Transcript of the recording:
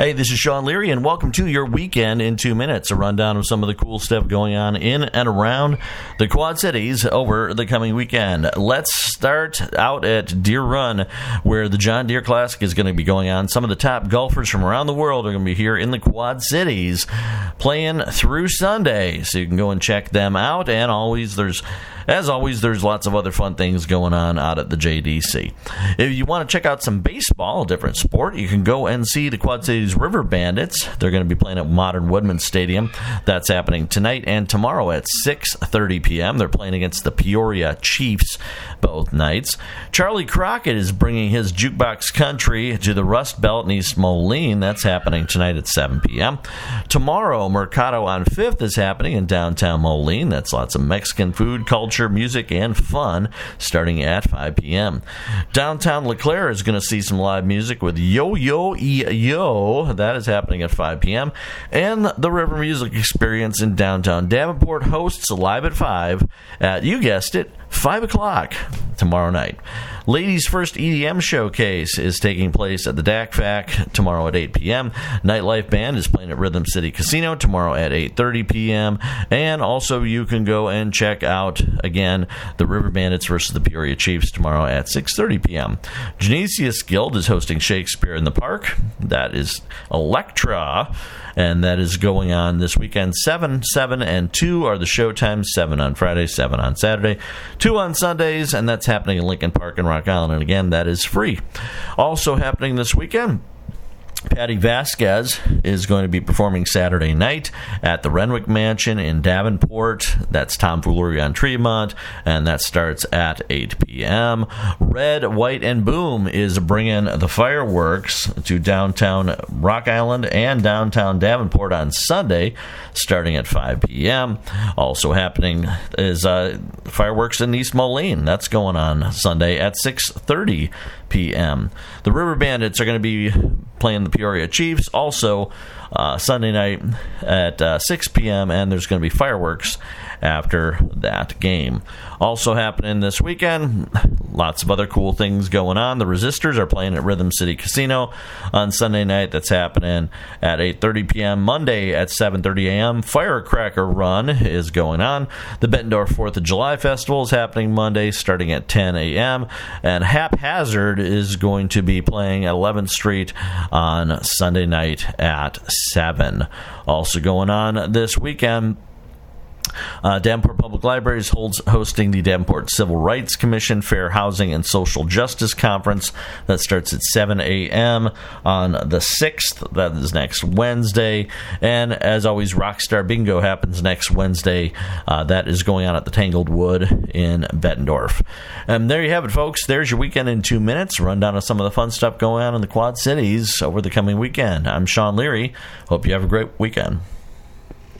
Hey, this is Sean Leary, and welcome to your weekend in two minutes. A rundown of some of the cool stuff going on in and around the Quad Cities over the coming weekend. Let's start out at Deer Run, where the John Deere Classic is going to be going on. Some of the top golfers from around the world are going to be here in the Quad Cities playing through Sunday, so you can go and check them out. And always, there's as always, there's lots of other fun things going on out at the JDC. If you want to check out some baseball, a different sport, you can go and see the Quad Cities River Bandits. They're going to be playing at Modern Woodmen Stadium. That's happening tonight and tomorrow at 6:30 p.m. They're playing against the Peoria Chiefs both nights. Charley Crockett is bringing his jukebox country to the Rust Belt in East Moline. That's happening tonight at 7 p.m. Tomorrow, Mercado on Fifth is happening in downtown Moline. That's lots of Mexican food, culture music, and fun starting at 5 p.m. Downtown LeClaire is going to see some live music with Yo Yo E Yo. That is happening at 5 p.m. And the River Music Experience in downtown Davenport hosts live at 5 at, you guessed it, 5 o'clock tomorrow night. Ladies First EDM Showcase is taking place at the DAC FAC tomorrow at 8 p.m. Nightlife Band is playing at Rhythm City Casino tomorrow at 8.30 p.m. And also you can go and check out, again, the River Bandits versus the Peoria Chiefs tomorrow at 6.30 p.m. Genesius Guild is hosting Shakespeare in the Park. That is Electra and that is going on this weekend. Seven, seven, and two are the show times. Seven on Friday, seven on Saturday, two on Sundays, and that's happening in Lincoln Park and Rock Island. And again, that is free. Also happening this weekend. Patti Vasquez is going to be performing Saturday night at the Renwick Mansion in Davenport. That's Tom tomfoolery on Tremont, and that starts at 8 p.m. Red, White, and Boom is bringing the fireworks to downtown Rock Island and downtown Davenport on Sunday, starting at 5 p.m. Also happening is uh, fireworks in East Moline. That's going on Sunday at 6:30 p.m. The River Bandits are going to be playing the Peoria Chiefs also uh, Sunday night at uh, 6 p.m., and there's going to be fireworks after that game. Also happening this weekend, lots of other cool things going on. The Resistors are playing at Rhythm City Casino on Sunday night. That's happening at 8:30 p.m. Monday at 7:30 a.m. Firecracker Run is going on. The Bettendorf 4th of July Festival is happening Monday starting at 10 a.m. And Haphazard is going to be playing at 11th Street on Sunday night at 7. Also going on this weekend uh, Davenport Public Libraries holds hosting the Davenport Civil Rights Commission Fair Housing and Social Justice Conference that starts at 7 a.m. on the 6th. That is next Wednesday. And as always, Rockstar Bingo happens next Wednesday. Uh, that is going on at the Tangled Wood in Bettendorf. And there you have it, folks. There's your weekend in two minutes. Rundown of some of the fun stuff going on in the Quad Cities over the coming weekend. I'm Sean Leary. Hope you have a great weekend.